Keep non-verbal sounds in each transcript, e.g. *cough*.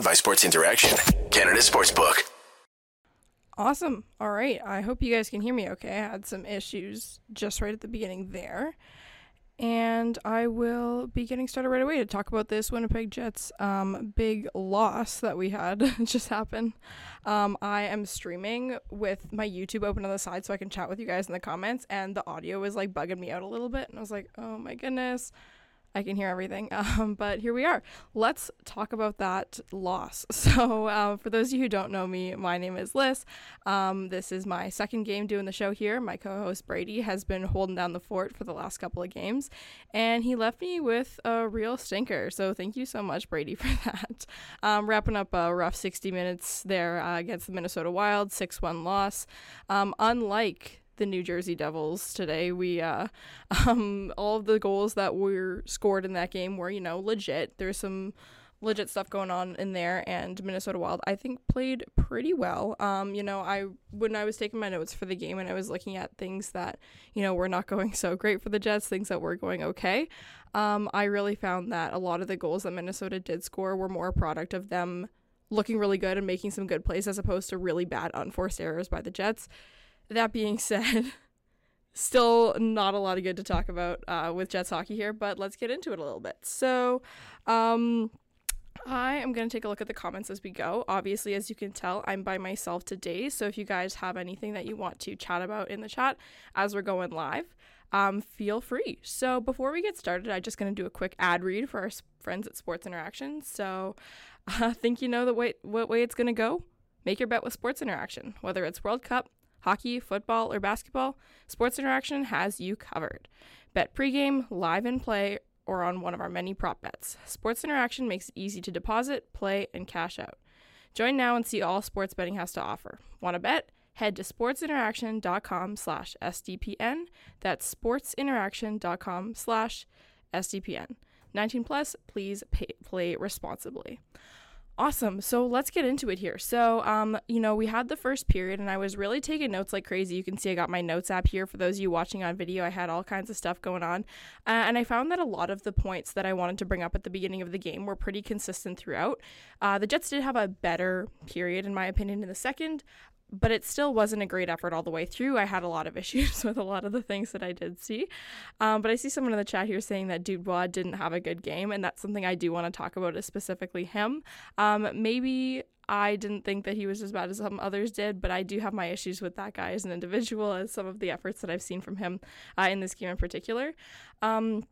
Powered by Sports Interaction, Canada Sportsbook. Awesome. All right. I hope you guys can hear me okay. I had some issues just right at the beginning there. And I will be getting started right away to talk about this Winnipeg Jets um, big loss that we had *laughs* just happen. Um, I am streaming with my YouTube open on the side so I can chat with you guys in the comments, and the audio was like bugging me out a little bit. And I was like, oh my goodness. I can hear everything. *laughs* Um, but here we are. Let's talk about that loss. *laughs* So, uh, for those of you who don't know me, my name is Liz. Um, this is my second game doing the show here. My co host Brady has been holding down the fort for the last couple of games, and he left me with a real stinker. So, thank you so much, Brady, *laughs* for that. Um, wrapping up a rough 60 minutes there uh, against the Minnesota Wild, 6 1 loss. Um, unlike the New Jersey Devils today. We uh, *laughs* um, all of the goals that were scored in that game were you know legit. There's some legit stuff going on in there and Minnesota Wild I think played pretty well. Um, you know, I when I was taking my notes for the game and I was looking at things that, you know, were not *laughs* going so great for the Jets, things that were going okay. Um, I really found that a lot of the goals that Minnesota did score were more a product of them looking really good and making some good plays as opposed to really bad unforced errors by the Jets. That being said, *laughs* still not a lot of good to talk about uh, with Jets hockey here, but let's get into it a little bit. So, um, I am going to take a look at the comments as we go. Obviously, as you can tell, I'm by myself today. So if you guys have anything that you want to chat about in the chat as we're going live, um, feel free. So before we get started, I'm just going to do a quick ad read for our friends at Sports Interaction. So *laughs* I uh, think you know the way what way it's going to go. Make your bet with Sports Interaction, whether it's World Cup, hockey, football, or basketball, Sports Interaction has you covered. Bet pregame, live and play, or on one of our many prop bets. Sports Interaction makes it easy to deposit, play, and cash out. Join now and see all sports betting has to offer. Want to bet? Head to sportsinteraction.com slash SDPN. That's sportsinteraction.com slash SDPN. 19 plus, please pay, play responsibly. Awesome. So let's get into it here. So, um, you know, we had the first period and I was really taking notes like crazy. You can see I got my notes app here. For those of you watching on video, I had all kinds of stuff going on. Uh, and I found that a lot of the points that I wanted to bring up at the beginning of the game were pretty consistent throughout. Uh, the Jets did have a better period, in my opinion, in the second but it still wasn't a great effort all the way through. I had a lot of *laughs* issues with a lot of the things that I did see. Um, but I see someone in the chat here saying that Dubois didn't have a good game, and that's something I do want to talk about is specifically him. Um, maybe I didn't think that he was as bad as some others did, but I do have my issues with that guy as an individual, as some of the efforts that I've seen from him uh, in this game in particular. Um,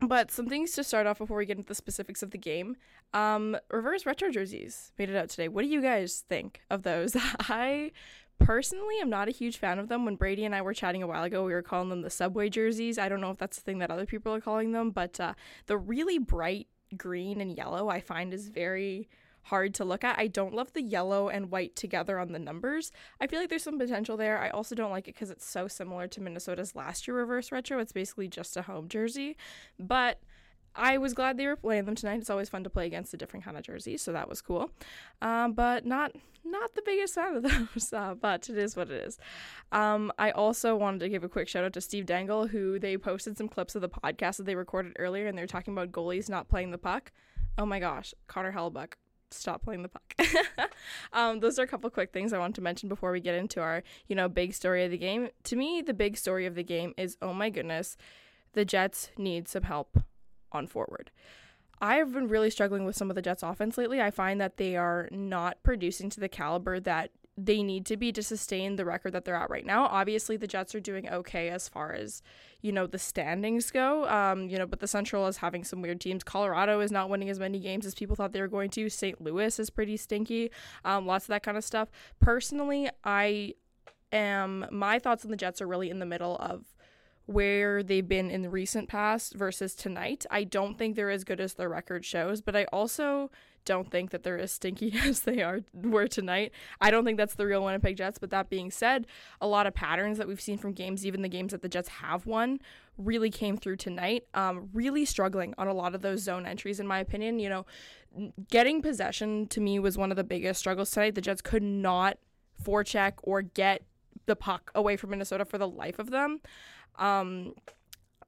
but some things to start off before we get into the specifics of the game. Um, reverse retro jerseys made it out today. What do you guys think of those? *laughs* I personally am not a huge fan of them. When Brady and I were chatting a while ago, we were calling them the subway jerseys. I don't know if that's the thing that other people are calling them, but uh, the really bright green and yellow I find is very hard to look at. I don't love the yellow and white together on the numbers. I feel like there's some potential there. I also don't like it because it's so similar to Minnesota's last year reverse retro. It's basically just a home jersey. But I was glad they were playing them tonight. It's always fun to play against a different kind of jersey, so that was cool. Um, but not not the biggest fan of those, *laughs* uh, but it is what it is. Um, I also wanted to give a quick shout out to Steve Dangle, who they posted some clips of the podcast that they recorded earlier, and they're talking about goalies not playing the puck. Oh my gosh, Connor Hellebuyck, stop playing the puck. *laughs* um, those are a couple quick things I want to mention before we get into our, you know, big story of the game. To me, the big story of the game is, oh my goodness, the Jets need some help on forward. I've been really struggling with some of the Jets offense lately. I find that they are not producing to the caliber that they need to be to sustain the record that they're at right now. Obviously, the Jets are doing okay as far as, you know, the standings go. Um, you know, but the Central is having some weird teams. Colorado is not winning as many games as people thought they were going to. St. Louis is pretty stinky. Um, lots of that kind of stuff. Personally, I am my thoughts on the Jets are really in the middle of where they've been in the recent past versus tonight. I don't think they're as good as their record shows, but I also don't think that they're as stinky *laughs* as they are were tonight. I don't think that's the real Winnipeg Jets, but that being said, a lot of patterns that we've seen from games, even the games that the Jets have won, really came through tonight. Um, really struggling on a lot of those zone entries, in my opinion. You know, getting possession to me was one of the biggest struggles tonight. The Jets could not forecheck or get the puck away from Minnesota for the life of them. Um,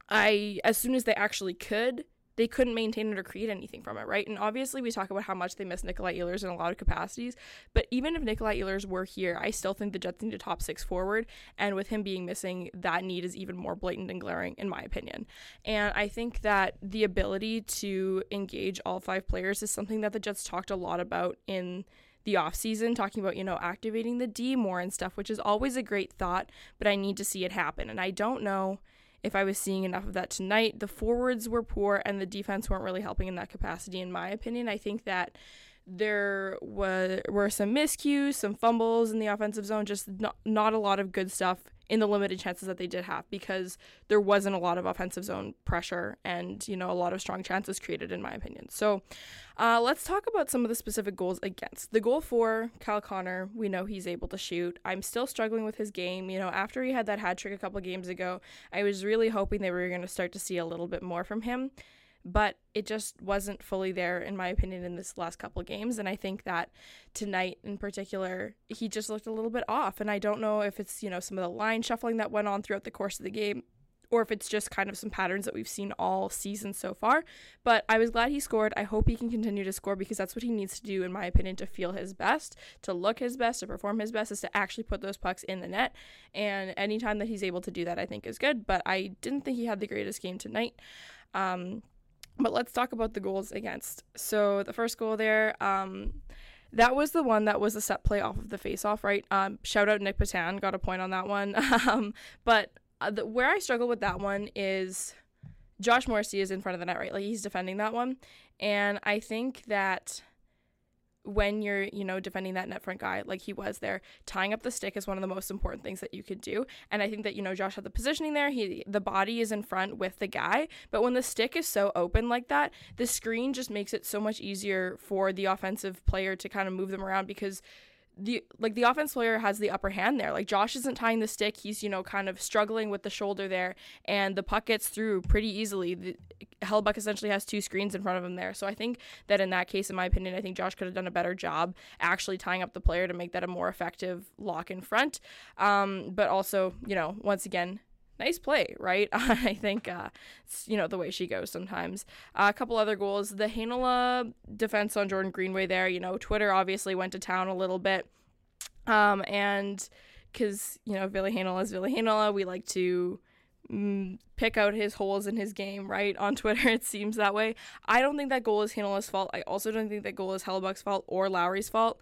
I as soon as they actually could, they couldn't maintain it or create anything from it, right? And obviously, we talk about how much they miss Nikolai Ehlers in a lot of capacities. But even if Nikolai Ehlers were here, I still think the Jets need a top six forward. And with him being missing, that need is even more blatant and glaring, in my opinion. And I think that the ability to engage all five players is something that the Jets talked a lot about in the off season talking about, you know, activating the D more and stuff, which is always a great thought, but I need to see it happen. And I don't know if I was seeing enough of that tonight. The forwards were poor and the defense weren't really helping in that capacity, in my opinion. I think that there were some miscues, some fumbles in the offensive zone, just not, not a lot of good stuff in the limited chances that they did have because there wasn't a lot of offensive zone pressure and you know a lot of strong chances created in my opinion. So uh, let's talk about some of the specific goals against. The goal for Kyle Connor we know he's able to shoot. I'm still struggling with his game. You know after he had that hat trick a couple games ago I was really hoping that we were going to start to see a little bit more from him but it just wasn't fully there in my opinion in this last couple games and i think that tonight in particular he just looked a little bit off and i don't know if it's you know some of the line shuffling that went on throughout the course of the game or if it's just kind of some patterns that we've seen all season so far but i was glad he scored. I hope he can continue to score because that's what he needs to do in my opinion to feel his best to look his best to perform his best is to actually put those pucks in the net and anytime that he's able to do that i think is good but i didn't think he had the greatest game tonight. Um, but let's talk about the goals against. So the first goal there, um, that was the one that was a set play off of the face-off, right? Um, shout out Nick Petan, got a point on that one. *laughs* um, but uh, the, where I struggle with that one is Josh Morrissey is in front of the net, right? Like he's defending that one, and I think that when you're, you know, defending that net front guy like he was there, tying up the stick is one of the most important things that you could do. And I think that, you know, Josh had the positioning there. He the body is in front with the guy, but when the stick is so open like that, the screen just makes it so much easier for the offensive player to kind of move them around because the like the offense player has the upper hand there. Like Josh isn't tying the stick; he's you know kind of struggling with the shoulder there, and the puck gets through pretty easily. The, Hellebuyck essentially has two screens in front of him there, so I think that in that case, in my opinion, I think Josh could have done a better job actually tying up the player to make that a more effective lock in front. Um, but also, you know, once again, nice play, right? *laughs* I think, uh, you know, the way she goes sometimes. Uh, a couple other goals. The Heinola defense on Jordan Greenway there, you know, Twitter obviously went to town a little bit. Um, and because, you know, Ville Heinola is Ville Heinola, we like to mm, pick out his holes in his game, right? *laughs* On Twitter, it seems that way. I don't think that goal is Heinola's fault. I also don't think that goal is Hellebuyck's fault or Lowry's fault.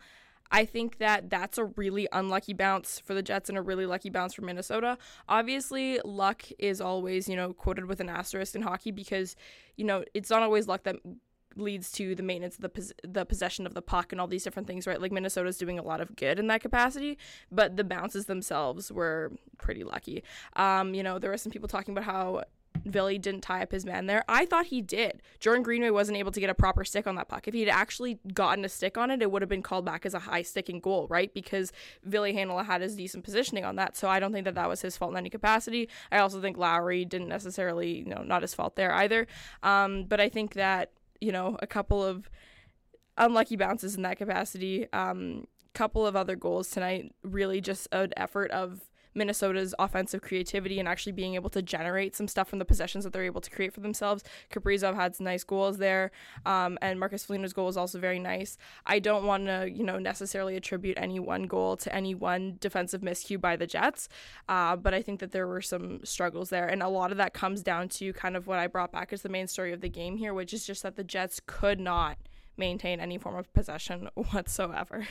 I think that that's a really unlucky bounce for the Jets and a really lucky bounce for Minnesota. Obviously, luck is always, you know, quoted with an asterisk in hockey because, you know, it's not always luck that leads to the maintenance of the pos- the possession of the puck and all these different things, right? Like Minnesota's doing a lot of good in that capacity, but the bounces themselves were pretty lucky. Um, you know, there were some people talking about how Ville didn't tie up his man there. I thought he did. Jordan Greenway wasn't able to get a proper stick on that puck. If he had actually gotten a stick on it, it would have been called back as a high sticking goal, right? Because Ville Heinola had his decent positioning on that. So I don't think that that was his fault in any capacity. I also think Lowry didn't necessarily, you know, not his fault there either. Um, but I think that, you know, a couple of unlucky bounces in that capacity. Um, couple of other goals tonight, really just an effort of Minnesota's offensive creativity and actually being able to generate some stuff from the possessions that they're able to create for themselves. Kaprizov had some nice goals there, um, and Marcus Foligno's goal was also very nice. I don't want to, you know, necessarily attribute any one goal to any one defensive miscue by the Jets, uh, but I think that there were some struggles there, and a lot of that comes down to kind of what I brought back as the main story of the game here, which is just that the Jets could not – maintain any form of possession *laughs* whatsoever.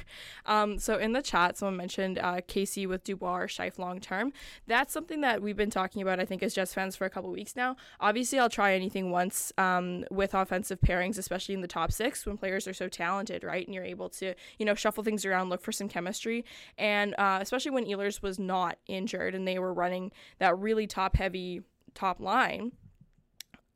Um, so in the chat, someone mentioned uh, Casey with Dubois Scheifele long term. That's something that we've been talking about, I think, as Jets fans for a couple weeks now. Obviously, I'll try anything once um, with offensive pairings, especially in the top six when players are so talented, right? And you're able to, you know, shuffle things around, look for some chemistry. And uh, especially when Ehlers was not injured and they were running that really top heavy top line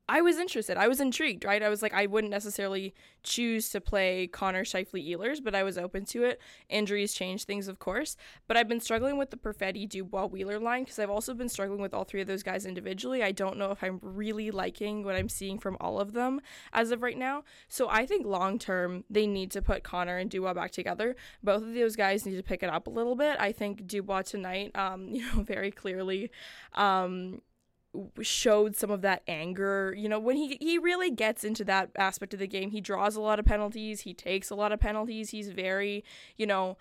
I was interested. I was intrigued, right? I was like, I wouldn't necessarily choose to play Connor Scheifele Ehlers, but I was open to it. Injuries change things, of course. But I've been struggling with the Perfetti Dubois Wheeler line because I've also been struggling with all three of those guys individually. I don't know if I'm really liking what I'm seeing from all of them as of right now. So I think long term, they need to put Connor and Dubois back together. Both of those guys need to pick it up a little bit. I think Dubois tonight, um, *laughs* you know, very clearly, um, showed some of that anger. You know, when he he really gets into that aspect of the game, he draws a lot of penalties, he takes a lot of penalties. He's very, you know,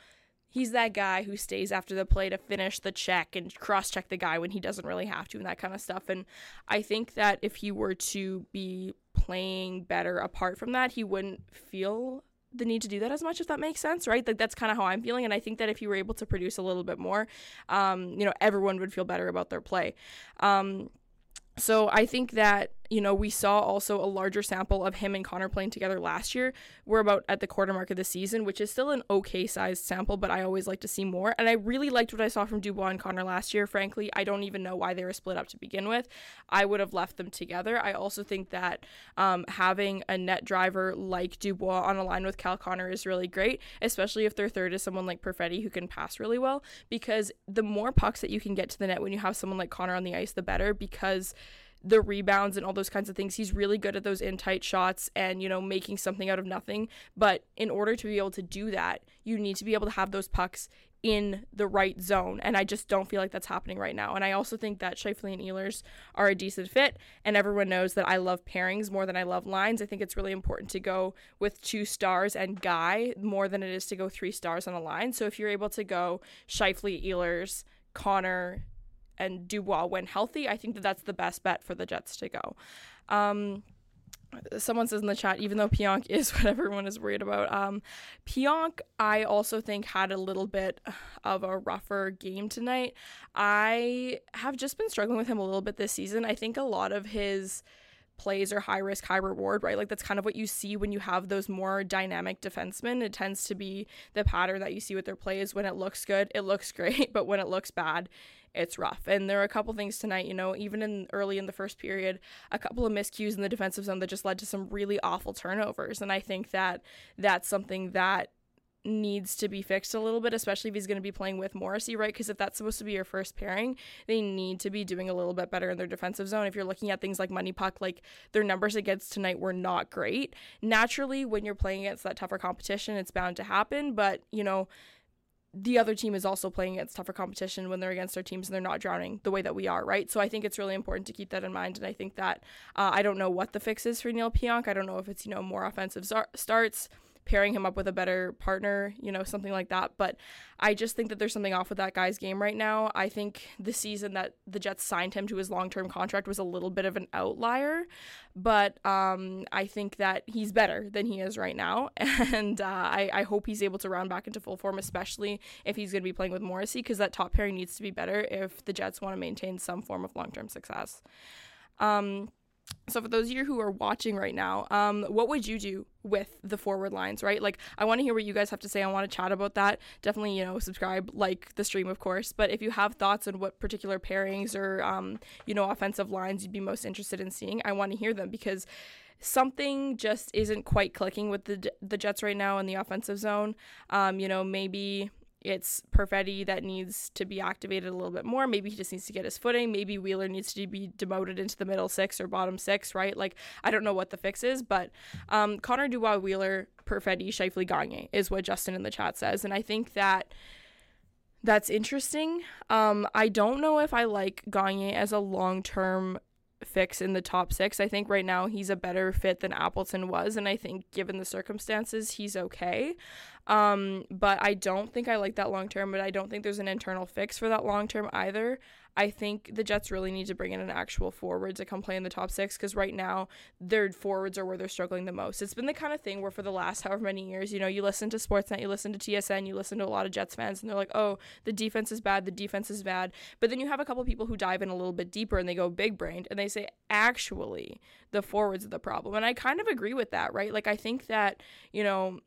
he's that guy who stays after the play to finish the check and cross check the guy when he doesn't really have to and that kind of stuff. And I think that if he were to be playing better apart from that, he wouldn't feel the need to do that as much if that makes sense right like that's kind of how i'm feeling and i think that if you were able to produce a little bit more um, you know everyone would feel better about their play um, so I think that you know we saw also a larger sample of him and Connor playing together last year. We're about at the quarter mark of the season, which is still an okay sized sample, but I always like to see more. And I really liked what I saw from Dubois and Connor last year. Frankly, I don't even know why they were split up to begin with. I would have left them together. I also think that um, having a net driver like Dubois on a line with Kyle Connor is really great, especially if their third is someone like Perfetti who can pass really well. Because the more pucks that you can get to the net when you have someone like Connor on the ice, the better. Because the rebounds and all those kinds of things. He's really good at those in tight shots and, you know, making something out of nothing. But in order to be able to do that, you need to be able to have those pucks in the right zone. And I just don't feel like that's happening right now. And I also think that Scheifele and Ehlers are a decent fit. And everyone knows that I love pairings more than I love lines. I think it's really important to go with two stars and Guy more than it is to go three stars on a line. So if you're able to go Scheifele, Ehlers, Connor, and Dubois when healthy, I think that that's the best bet for the Jets to go. Um, someone says in the chat, even though Pionk *laughs* is what everyone is worried about, um, Pionk, I also think had a little bit of a rougher game tonight. I have just been struggling with him a little bit this season. I think a lot of his plays are high risk, high reward, right? Like that's kind of what you see when you have those more dynamic defensemen. It tends to be the pattern that you see with their plays. When it looks good, it looks *laughs* great, but when it looks bad, it's rough. And there are a couple things tonight, you know, even in early in the first period, a couple of miscues in the defensive zone that just led to some really awful turnovers. And I think that that's something that needs to be fixed a little bit, especially if he's going to be playing with Morrissey, right? Because if that's supposed to be your first pairing, they need to be doing a little bit better in their defensive zone. If you're looking at things like Money Puck, like their numbers against tonight were not great. Naturally, when you're playing against that tougher competition, it's bound to happen, but you know, the other team is also playing against tougher competition when they're against our teams and they're not drowning the way that we are, right? So I think it's really important to keep that in mind. And I think that uh, I don't know what the fix is for Neal Pionk. I don't know if it's, you know, more offensive starts, pairing him up with a better partner, you know, something like that. But I just think that there's something off with that guy's game right now. I think the season that the Jets signed him to his long term contract was a little bit of an outlier, but um, I think that he's better than he is right now. *laughs* And uh, I, I hope he's able to round back into full form, especially if he's going to be playing with Morrissey, because that top pairing needs to be better if the Jets want to maintain some form of long term success. Um, so for those of you who are watching right now um, what would you do with the forward lines right? Like i want to hear what you guys have to say. I want to chat about that. Definitely you know subscribe like the stream of course. But if you have thoughts on what particular pairings or um, you know offensive lines you'd be most interested in seeing i want to hear them because something just isn't quite clicking with the the Jets right now in the offensive zone. Um, you know, maybe it's Perfetti that needs to be activated a little bit more. Maybe he just needs to get his footing. Maybe Wheeler needs to be demoted into the middle six or bottom six, right? Like, I don't know what the fix is, but um, Connor Dubois, Wheeler, Perfetti, Scheifele, Gagner is what Justin in the chat says. And I think that that's interesting. Um, I don't know if I like Gagner as a long term fix in the top six. I think right now he's a better fit than Appleton was, and I think given the circumstances, he's okay. Um, but I don't think I like that long term, but I don't think there's an internal fix for that long term either. I think the Jets really need to bring in an actual forward to come play in the top six because right now their forwards are where they're struggling the most. It's been the kind of thing where for the last however many years, you know, you listen to Sportsnet, you listen to TSN, you listen to a lot of Jets fans, and they're like, oh, the defense is bad, the defense is bad. But then you have a couple people who dive in a little bit deeper and they go big brained and they say, actually, the forwards are the problem. And I kind of agree with that, right? Like, I think that, you know,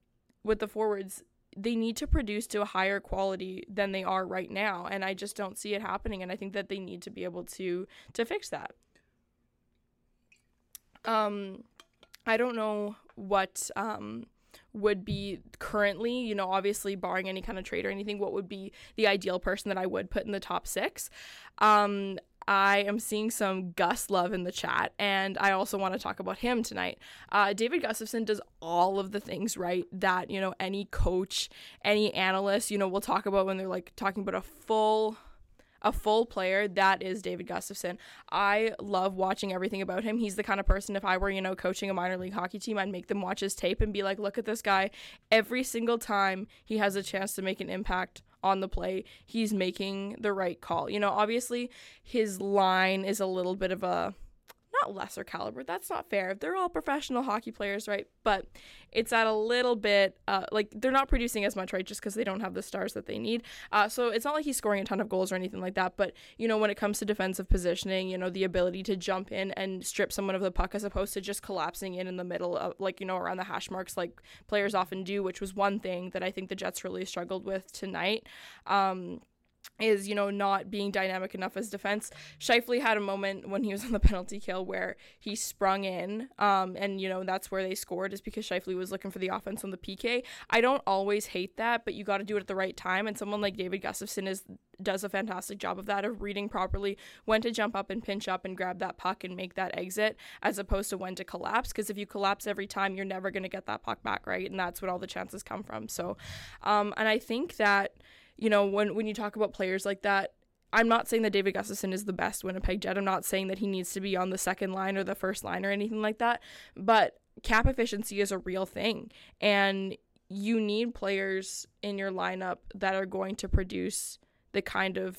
with the forwards, they need to produce to a higher quality than they are right now and i just don't see it happening and i think that they need to be able to to fix that um i don't know what um would be currently, you know, obviously barring any kind of trade or anything, what would be the ideal person that I would put in the top six. Um, I am seeing some Gus love in the chat, and I also want to talk about him tonight. Uh, David Gustafsson does all of the things right that you know any coach, any analyst, you know, will talk about when they're like talking about a full a full player, that is David Gustafsson. I love watching everything about him. He's the kind of person, if I were, you know, coaching a minor league hockey team, I'd make them watch his tape and be like, look at this guy. Every single time he has a chance to make an impact on the play, he's making the right call. You know, obviously his line is a little bit of a not lesser caliber. That's not fair. They're all professional hockey players, right? But it's at a little bit uh, like they're not producing as much, right? Just because they don't have the stars that they need. Uh, so it's not like he's scoring a ton of goals or anything like that. But you know, when it comes to defensive positioning, you know, the ability to jump in and strip someone of the puck as opposed to just collapsing in in the middle of like you know around the hash marks like players often do, which was one thing that I think the Jets really struggled with tonight. Um, is you know not being dynamic enough as defense. Scheifele had a moment when he was on the penalty kill where he sprung in, um, and you know that's where they scored is because Scheifele was looking for the offense on the PK. I don't always hate that, but you got to do it at the right time. And someone like David Gustafsson is does a fantastic job of that of reading properly when to jump up and pinch up and grab that puck and make that exit as opposed to when to collapse because if you collapse every time you're never going to get that puck back right and that's what all the chances come from so um, and i think that you know, when when you talk about players like that, I'm not saying that David Gustafsson is the best Winnipeg Jet. I'm not saying that he needs to be on the second line or the first line or anything like that. But cap efficiency is a real thing. And you need players in your lineup that are going to produce the kind of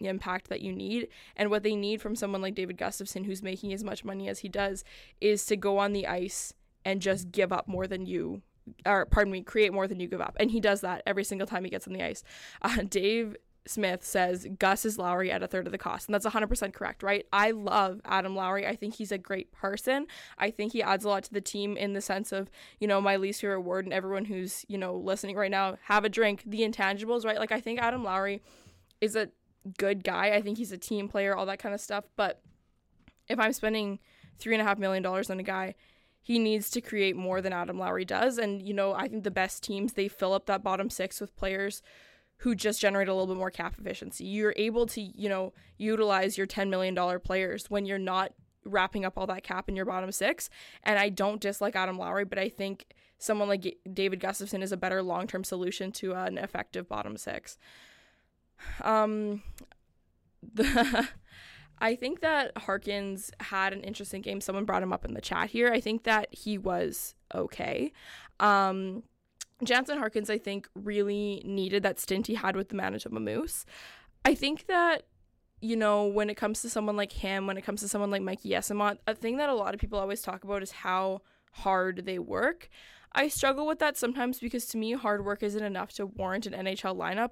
impact that you need. And what they need from someone like David Gustafsson, who's making as much money as he does, is to go on the ice and just give up more than you or pardon me, create more than you give up. And he does that every single time he gets on the ice. *laughs* Uh, Dave Smith says Gus is Lowry at a third of the cost. And that's 100% correct, right? I love Adam Lowry. I think he's a great person. I think he adds a lot to the team in the sense of, you know, my least favorite word and everyone who's, you know, listening right now, have a drink, the intangibles, right? Like, I think Adam Lowry is a good guy. I think he's a team player, all that kind of stuff. But if I'm spending three and a half million dollars on a guy he needs to create more than Adam Lowry does. And, you know, I think the best teams, they fill up that bottom six with players who just generate a little bit more cap efficiency. You're able to, you know, utilize your $10 million players when you're not wrapping up all that cap in your bottom six. And I don't dislike Adam Lowry, but I think someone like David Gustafsson is a better long term solution to an effective bottom six. Um, *laughs* the I think that Harkins had an interesting game. Someone brought him up in the chat here. I think that he was okay. Um, Jansen Harkins, I think, really needed that stint he had with the Manitoba Moose. I think that, you know, when it comes to someone like him, when it comes to someone like Mikey Eyssimont, a thing that a lot of people always talk about is how hard they work. I struggle with that sometimes because to me, hard work isn't enough to warrant an NHL lineup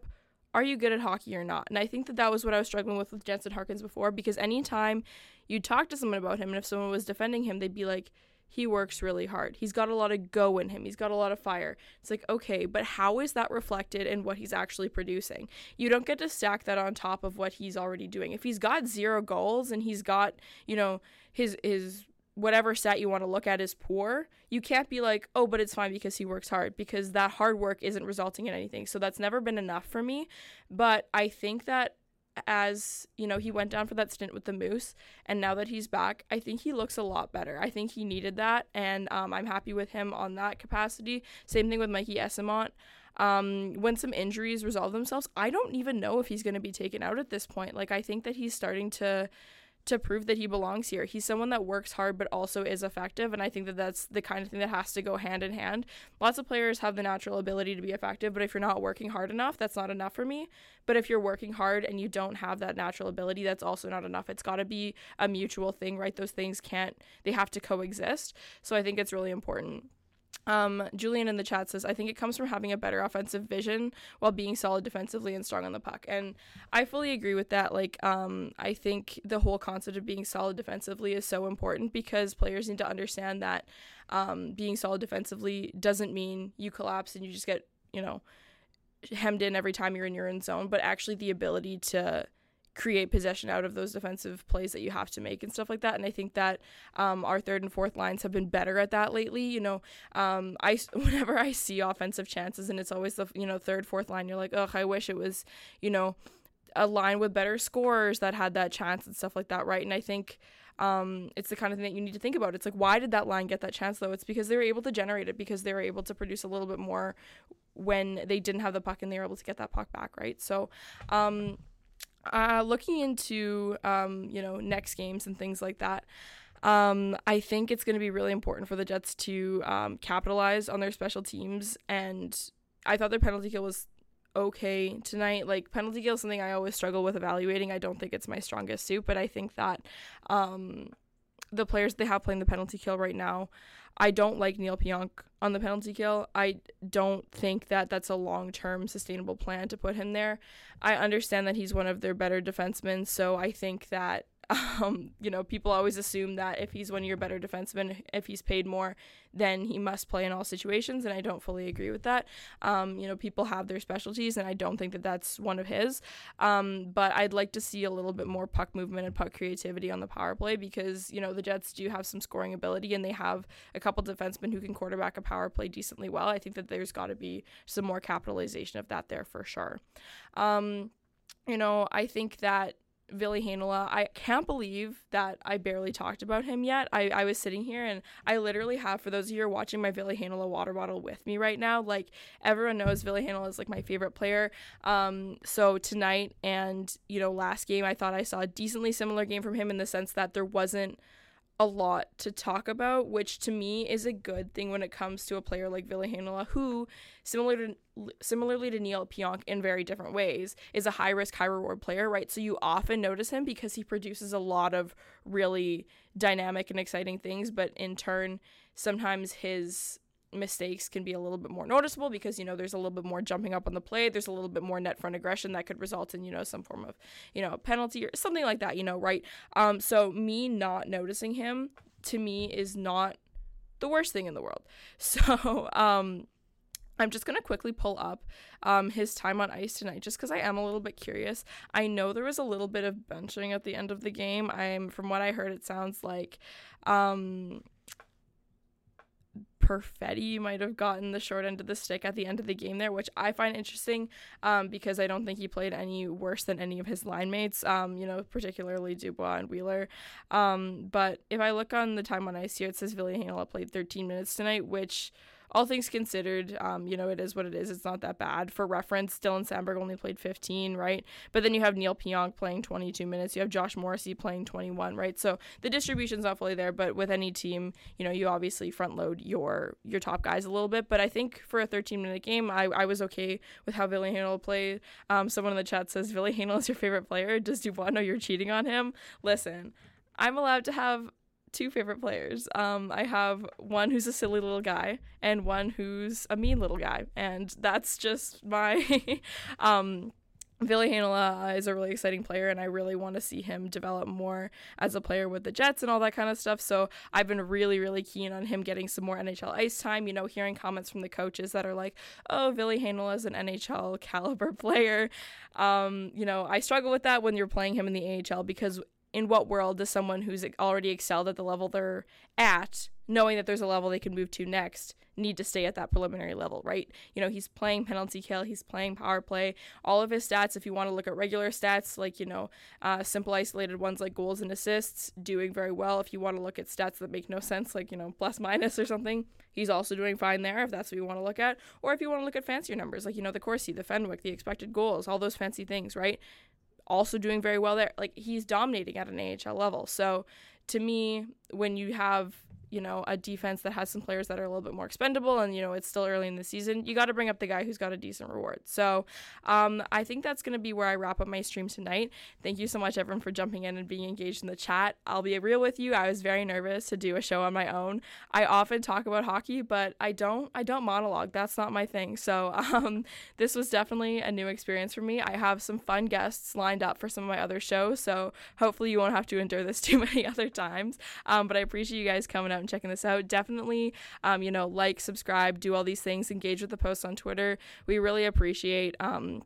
are you good at hockey or not? And I think that that was what I was struggling with with Jansen Harkins before because anytime you talk to someone about him and if someone was defending him, they'd be like, he works really hard. He's got a lot of go in him. He's got a lot of fire. It's like, okay, but how is that reflected in what he's actually producing? You don't get to stack that on top of what he's already doing. If he's got zero goals and he's got, you know, his his whatever stat you want to look at is poor, you can't be like, oh, but it's fine because he works hard because that hard work isn't resulting in anything. So that's never been enough for me. But I think that as you know he went down for that stint with the moose and now that he's back i think he looks a lot better i think he needed that and um, i'm happy with him on that capacity same thing with mikey Eyssimont um, when some injuries resolve themselves i don't even know if he's going to be taken out at this point like i think that he's starting to to prove that he belongs here. He's someone that works hard but also is effective, and I think that that's the kind of thing that has to go hand in hand. Lots of players have the natural ability to be effective, but if you're not working hard enough, that's not enough for me. But if you're working hard and you don't have that natural ability, that's also not enough. It's got to be a mutual thing, right? Those things can't, they have to coexist. So I think it's really important. Um, Julian in the chat says, I think it comes from having a better offensive vision while being solid defensively and strong on the puck. And I fully agree with that. Like, um, I think the whole concept of being solid defensively is so important because players need to understand that um, being solid defensively doesn't mean you collapse and you just get, you know, hemmed in every time you're in your own zone, but actually the ability to create possession out of those defensive plays that you have to make and stuff like that. And I think that um, our third and fourth lines have been better at that lately. You know, um, I *laughs* whenever I see offensive chances and it's always the you know third fourth line, you're like, oh, I wish it was you know a line with better scores that had that chance and stuff like that, right? And I think. Um, it's the kind of thing that you need to think about. It's like, why did that line get that chance though? It's because they were able to generate it because they were able to produce a little bit more when they didn't have the puck and they were able to get that puck back, right? So, um, uh, looking into um, you know next games and things like that. Um, I think it's going to be really important for the Jets to um, capitalize on their special teams, and I thought their penalty kill was okay tonight. Like penalty kill is something I always struggle with evaluating. I don't think it's my strongest suit, but I think that um, the players they have playing the penalty kill right now, I don't like Neal Pionk on the penalty kill. I don't think that that's a long term sustainable plan to put him there. I understand that he's one of their better defensemen, so I think that *laughs* um, you know, people always assume that if he's one of your better defensemen, if he's paid more, then he must play in all situations, and I don't fully agree with that. Um, you know, people have their specialties, and I don't think that that's one of his. Um, but I'd like to see a little bit more puck movement and puck creativity on the power play because you know the Jets do have some scoring ability, and they have a couple defensemen who can quarterback a power play decently well. I think that there's got to be some more capitalization of that there for sure. Um, you know, I think that Ville Heinola. I can't believe that I barely talked about him yet. I, I was sitting here and I literally have, for those of you who are watching my Ville Heinola water bottle with me right now, like everyone knows Ville Heinola is like my favorite player. Um, so tonight and, you know, last game, I thought I saw a decently similar game from him in the sense that there wasn't a lot to talk about, which to me is a good thing when it comes to a player like Ville who, similar to similarly to Neal Pionk in very different ways, is a high risk, high reward player, right? So you often notice him because he produces a lot of really dynamic and exciting things, but in turn, sometimes his mistakes can be a little bit more noticeable because you know there's a little bit more jumping up on the play there's a little bit more net front aggression that could result in you know some form of you know penalty or something like that you know right um so me not noticing him to me is not the worst thing in the world *laughs* so um I'm just to quickly pull up um, his time on ice tonight just because I am a little bit curious. I know there was a little bit of benching at the end of the game. I'm from what I heard, it sounds like um, Perfetti might have gotten the short end of the stick at the end of the game there, which I find interesting um, because I don't think he played any worse than any of his line mates, um, you know, particularly Dubois and Wheeler. Um, but if I look on the time on ice here, it says Ville played 13 minutes tonight, which – all things considered, um, you know, it is what it is. It's not that bad. For reference, Dylan Samberg only played 15, right? But then you have Neal Pionk playing 22 minutes. You have Josh Morrissey playing 21, right? So the distribution's not fully there, but with any team, you know, you obviously front load your your top guys a little bit. But I think for a 13 minute game, I, I was okay with how Ville Heinola played. Um, someone in the chat says Ville Heinola is your favorite player. Does Dubois know you're cheating on him? Listen, I'm allowed to have two favorite players. Um, I have one who's a silly little guy and one who's a mean little guy, and that's just my. *laughs* um, Ville Heinola is a really exciting player, and I really want to see him develop more as a player with the Jets and all that kind of stuff. So I've been really, really keen on him getting some more NHL ice time. You know, hearing comments from the coaches that are like, "Oh, Ville Heinola is an NHL *laughs* caliber player." Um, you know, I struggle with that when you're playing him in the AHL because in what world does someone who's already excelled at the level they're at, knowing that there's a level they can move to next, need to stay at that preliminary level, right? You know, he's playing penalty kill, he's playing power play, all of his stats. If you want to look at regular stats, like, you know, uh, simple isolated ones like goals and assists, doing very well. If you want to look at stats that make no sense, like, you know, plus minus or something, he's also doing fine there if that's what you want to look at. Or if you want to look at fancier numbers, like, you know, the Corsi, the Fenwick, the expected goals, all those fancy things, right? Also doing very well there. Like he's dominating at an AHL level. So to me, when you have you know, a defense that has some players that are a little bit more expendable and, you know, it's still early in the season, you got to bring up the guy who's got a decent reward. So um, I think that's going to be where I wrap up my stream tonight. Thank you so much, everyone, for jumping in and being engaged in the chat. I'll be real with you. I was very nervous to do a show on my own. I often talk about hockey, but I don't, I don't monologue. That's not my thing. So *laughs* um, this was definitely a new experience for me. I have some fun guests lined up for some of my other shows. So hopefully you won't have to endure this *laughs* too many other times. Um, but I appreciate you guys coming out out and checking this out. Definitely, um, you know, like, subscribe, do all these things, engage with the posts on Twitter. We really appreciate. Um,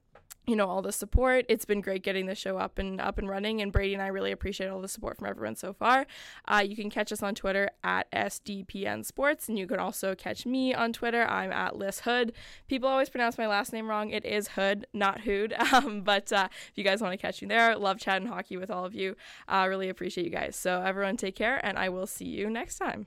you know all the support. It's been great getting the show up and up and running and brady and i really appreciate all the support from everyone so far. Uh, you can catch us on twitter at sdpn sports and you can also catch me on twitter. I'm at liz hood. People always pronounce my last name wrong. It is hood not hood. *laughs* Um, but uh, if you guys want to catch me there love chatting hockey with all of you. I uh, really appreciate you guys. So everyone take care and i will see you next time